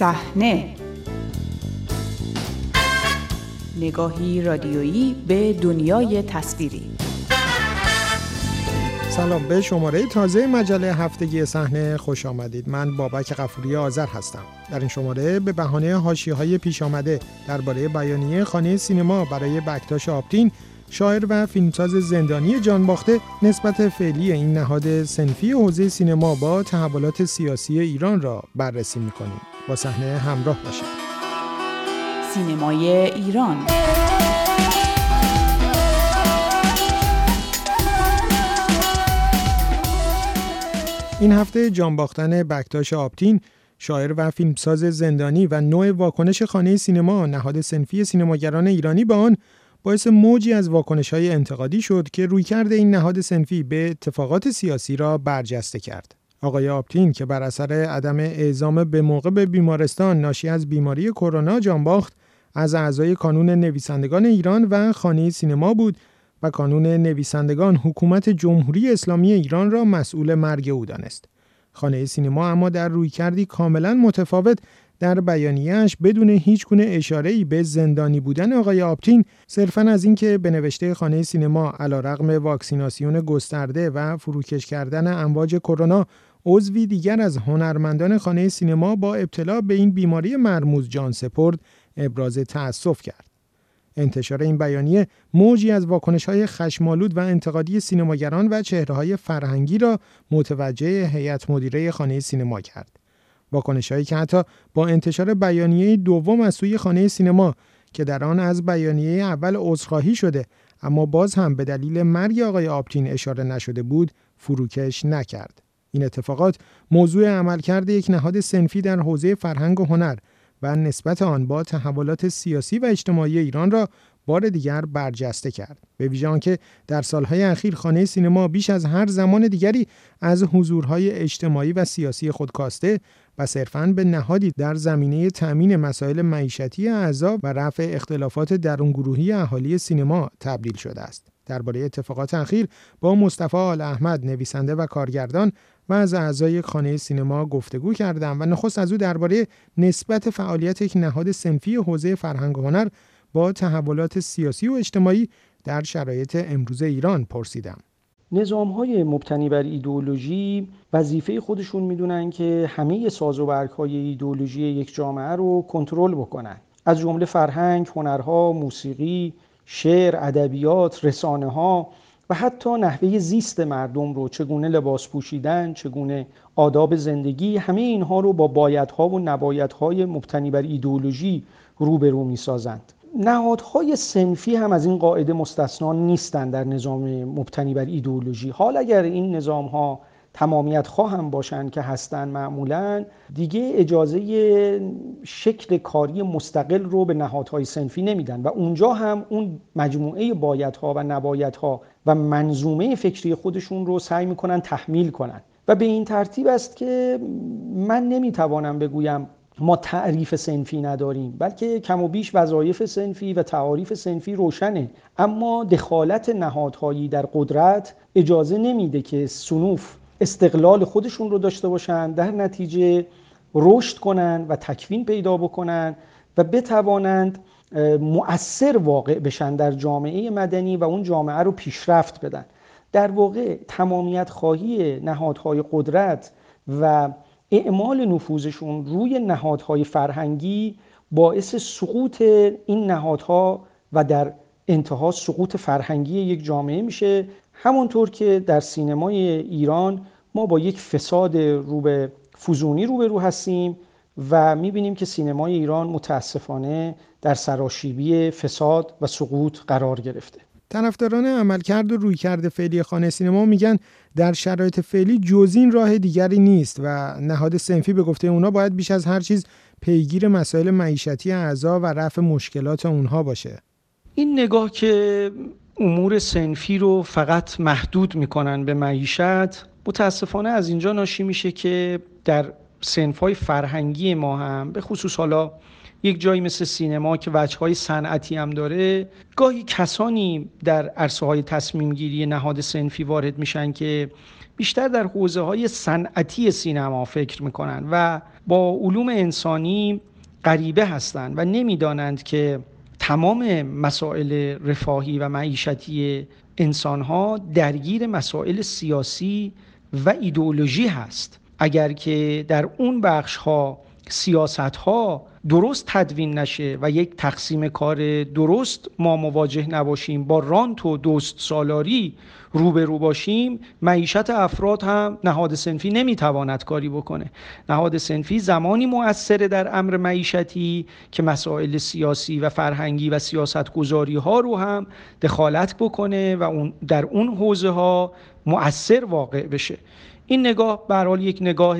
صحنه. نگاهی رادیویی به دنیای تصویری. سلام به شماره تازه مجله هفتگی صحنه خوش آمدید. من بابک قفوری آذر هستم. در این شماره به بهانه های پیش آمده درباره بیانیه خانه سینما برای بکتاش آپتین شاعر و فیلمساز زندانی جان باخته نسبت فعلی این نهاد سنفی حوزه سینما با تحولات سیاسی ایران را بررسی می‌کنیم. با صحنه همراه باشید. سینمای ایران. این هفته جان باختن بکتاش آپتین شاعر و فیلمساز زندانی و نوع واکنش خانه سینما نهاد سنفی سینماگران ایرانی به آن باعث موجی از واکنش های انتقادی شد که رویکرد این نهاد سنفی به اتفاقات سیاسی را برجسته کرد. آقای آپتین که بر اثر عدم اعزام به موقع به بیمارستان ناشی از بیماری کرونا جان باخت از اعضای کانون نویسندگان ایران و خانه سینما بود و کانون نویسندگان حکومت جمهوری اسلامی ایران را مسئول مرگ او دانست. خانه سینما اما در رویکردی کاملا متفاوت در بیانیهش بدون هیچ گونه اشاره به زندانی بودن آقای آپتین صرفا از اینکه به نوشته خانه سینما علیرغم واکسیناسیون گسترده و فروکش کردن امواج کرونا عضوی دیگر از هنرمندان خانه سینما با ابتلا به این بیماری مرموز جان سپرد ابراز تأسف کرد. انتشار این بیانیه موجی از واکنش های خشمالود و انتقادی سینماگران و چهره های فرهنگی را متوجه هیئت مدیره خانه سینما کرد. واکنش هایی که حتی با انتشار بیانیه دوم از سوی خانه سینما که در آن از بیانیه اول عذرخواهی شده اما باز هم به دلیل مرگ آقای آپتین اشاره نشده بود فروکش نکرد. این اتفاقات موضوع عملکرد یک نهاد سنفی در حوزه فرهنگ و هنر و نسبت آن با تحولات سیاسی و اجتماعی ایران را بار دیگر برجسته کرد. به ویژه آنکه در سالهای اخیر خانه سینما بیش از هر زمان دیگری از حضورهای اجتماعی و سیاسی خود کاسته و صرفاً به نهادی در زمینه تأمین مسائل معیشتی اعضا و رفع اختلافات درونگروهی اهالی سینما تبدیل شده است. درباره اتفاقات اخیر با مصطفی آل احمد نویسنده و کارگردان و از اعضای خانه سینما گفتگو کردم و نخست از او درباره نسبت فعالیت یک نهاد سنفی حوزه فرهنگ و هنر با تحولات سیاسی و اجتماعی در شرایط امروز ایران پرسیدم. نظام های مبتنی بر ایدئولوژی وظیفه خودشون می‌دونن که همه ساز و برگ های ایدئولوژی یک جامعه رو کنترل بکنن از جمله فرهنگ، هنرها، موسیقی، شعر، ادبیات، رسانه ها و حتی نحوه زیست مردم رو چگونه لباس پوشیدن، چگونه آداب زندگی همه اینها رو با بایدها و نبایدهای مبتنی بر ایدئولوژی روبرو می‌سازند. نهادهای سنفی هم از این قاعده مستثنا نیستند در نظام مبتنی بر ایدئولوژی. حال اگر این نظام ها تمامیت خواهم باشند که هستند معمولا دیگه اجازه شکل کاری مستقل رو به نهادهای سنفی نمیدن. و اونجا هم اون مجموعه بایدها و نبایدها و منظومه فکری خودشون رو سعی می‌کنن تحمیل کنن. و به این ترتیب است که من نمی‌توانم بگویم ما تعریف سنفی نداریم بلکه کم و بیش وظایف سنفی و تعاریف سنفی روشنه. اما دخالت نهادهایی در قدرت اجازه نمیده که سنوف استقلال خودشون رو داشته باشن در نتیجه رشد کنند و تکوین پیدا بکنن و بتوانند مؤثر واقع بشن در جامعه مدنی و اون جامعه رو پیشرفت بدن. در واقع تمامیت خواهی نهادهای قدرت و اعمال نفوذشون روی نهادهای فرهنگی باعث سقوط این نهادها و در انتها سقوط فرهنگی یک جامعه میشه. همونطور که در سینمای ایران ما با یک فساد رو به فوزونی روبرو هستیم و می‌بینیم که سینمای ایران متاسفانه در سراشیبی فساد و سقوط قرار گرفته. طرفداران عملکرد و رویکرد فعلی خانه سینما میگن در شرایط فعلی جز این راه دیگری نیست و نهاد سنفی به گفته اونا باید بیش از هر چیز پیگیر مسائل معیشتی اعضا و رفع مشکلات اونها باشه. این نگاه که امور سنفی رو فقط محدود می‌کنن به معیشت متاسفانه از اینجا ناشی میشه که در سنفای فرهنگی ما هم به خصوص حالا یک جایی مثل سینما که وجه های صنعتی هم داره گاهی کسانی در عرصه های تصمیم گیری نهاد سنفی وارد میشن که بیشتر در حوزه های صنعتی سینما فکر می‌کنن و با علوم انسانی غریبه هستند و نمی‌دانند که تمام مسائل رفاهی و معیشتی انسان ها درگیر مسائل سیاسی و ایدئولوژی هست. اگر که در اون بخش ها سیاست ها درست تدوین نشه و یک تقسیم کار درست ما مواجه نباشیم با رانت و دوست سالاری روبرو باشیم معیشت افراد هم نهاد سنفی نمی‌تواند کاری بکنه. نهاد سنفی زمانی مؤثره در امر معیشتی که مسائل سیاسی و فرهنگی و سیاست گذاری ها رو هم دخالت بکنه و در اون حوزه ها مؤثر واقع بشه. این نگاه به یک نگاه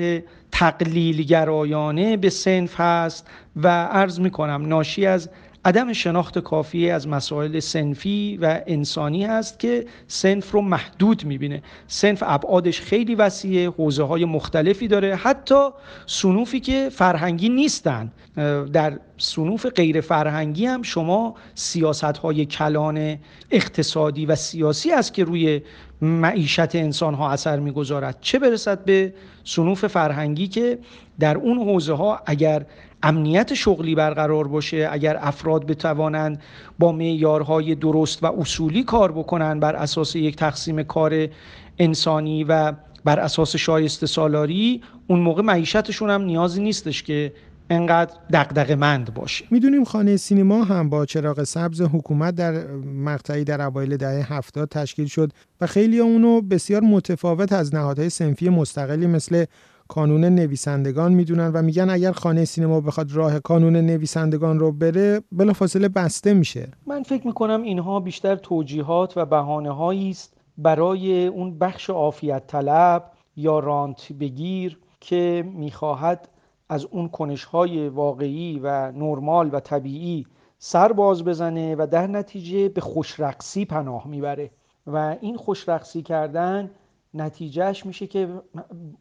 تقلیل گرایانه به سنف هست و عرض می کنم ناشی از عدم شناخت کافی از مسائل سنفی و انسانی هست که سنف رو محدود می‌بینه. سنف ابعادش خیلی وسیعه حوزه های مختلفی داره. حتی سنوفی که فرهنگی نیستن. در سنوف غیر فرهنگی هم شما سیاست های کلان اقتصادی و سیاسی است که روی معیشت انسان ها اثر می‌گذارد. چه برسد به سنوف فرهنگی که در اون حوزه ها اگر امنیت شغلی برقرار باشه اگر افراد بتوانند با معیارهای درست و اصولی کار بکنن بر اساس یک تقسیم کار انسانی و بر اساس شایسته سالاری اون موقع معیشتشون هم نیازی نیستش که انقدر دقدق مند باشه می‌دونیم خانه سینما هم با چراغ سبز حکومت در مقطعی در اوایل دهه هفتاد تشکیل شد و خیلی اونو بسیار متفاوت از نهادهای سنفی مستقلی مثل کانون نویسندگان می‌دونن و میگن اگر خانه سینما بخواد راه کانون نویسندگان رو بره بلافاصله بسته میشه. من فکر می‌کنم اینها بیشتر توجیهات و بهانه است برای اون بخش عافیت طلب یا رانت بگیر که می‌خواهد از اون کنشهای واقعی و نرمال و طبیعی سر باز بزنه و در نتیجه به خوشرقصی پناه می‌بره. و این خوشرقصی کردن نتیجهش میشه که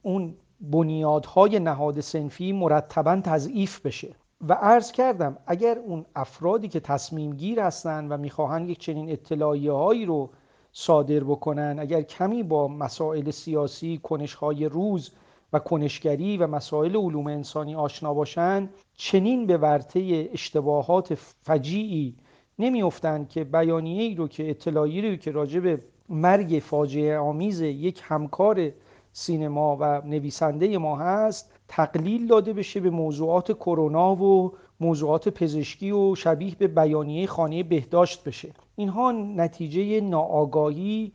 اون بنیادهای نهاد سنفی مرتبا تضعیف بشه. و عرض کردم اگر اون افرادی که تصمیم گیر هستن و می‌خواهند یک چنین اطلاعیه هایی رو صادر بکنن اگر کمی با مسائل سیاسی کنشهای روز و کنشگری و مسائل علوم انسانی آشنا باشند چنین به ورطه اشتباهات فجیعی نمیافتند که بیانیه ای رو که اطلاعی رو که راجع به مرگ فاجعه آمیز یک همکار سینما و نویسنده ما هست تقلیل داده بشه به موضوعات کرونا و موضوعات پزشکی و شبیه به بیانیه خانه بهداشت بشه. اینها نتیجه ناآگاهی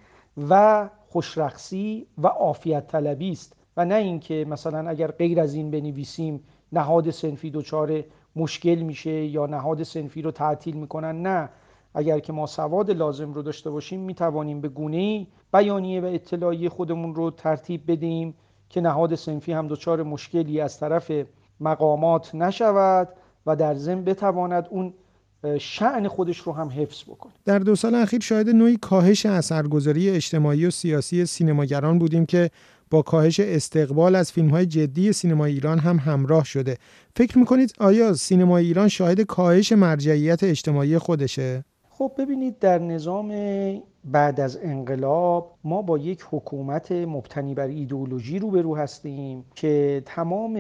و خوشرخصی و عافیت طلبی است. و نه اینکه مثلا اگر غیر از این بنویسیم نهاد سنفی دچار مشکل میشه یا نهاد سنفی رو تعطیل می‌کنن نه. اگر که ما سواد لازم رو داشته باشیم می‌توانیم به گونه بیانیه و اطلاعی خودمون رو ترتیب بدیم که نهاد سنفی هم دچار مشکلی از طرف مقامات نشود و در ضمن بتواند اون شعن خودش رو هم حفظ بکنه. در دو سال اخیر شاهد نوعی کاهش اثرگذاری اجتماعی و سیاسی سینماگران بودیم که با کاهش استقبال از فیلم های جدی سینما ایران هم همراه شده فکر می‌کنید آیا سینما ایران شاهد کاهش مرجعیت اجتماعی خودشه؟ خب ببینید در نظام بعد از انقلاب ما با یک حکومت مبتنی بر ایدئولوژی روبرو هستیم که تمام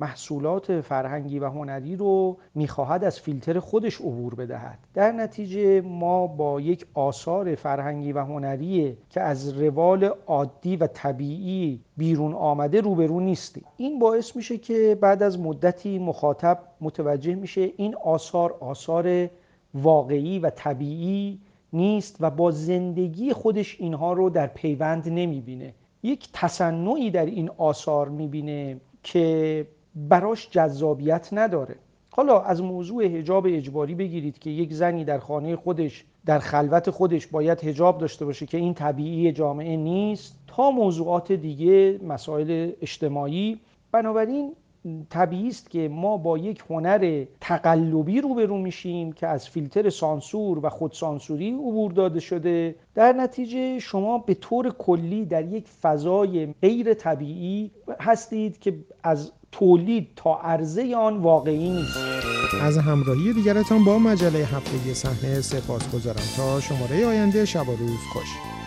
محصولات فرهنگی و هنری رو می‌خواهد از فیلتر خودش عبور بدهد. در نتیجه ما با یک آثار فرهنگی و هنری که از روال عادی و طبیعی بیرون آمده روبرو نیستیم. این باعث میشه که بعد از مدتی مخاطب متوجه میشه این آثار آثار واقعی و طبیعی نیست و با زندگی خودش اینها رو در پیوند نمی‌بینه. یک تصنعی در این آثار می‌بینه که براش جذابیت نداره. حالا از موضوع هجاب اجباری بگیرید که یک زنی در خانه خودش در خلوت خودش باید هجاب داشته باشه که این طبیعی جامعه نیست. تا موضوعات دیگه مسائل اجتماعی. بنابراین طبیعی است که ما با یک هنر تقلبی روبرو میشیم که از فیلتر سانسور و خودسانسوری عبور داده شده. در نتیجه شما به طور کلی در یک فضای غیر طبیعی هستید که از تولید تا عرضه آن واقعی نیست. از همراهی دیگرتان با مجله هفتگی صحنه سپاس گذارم تا شماره آینده شب و روز خوش.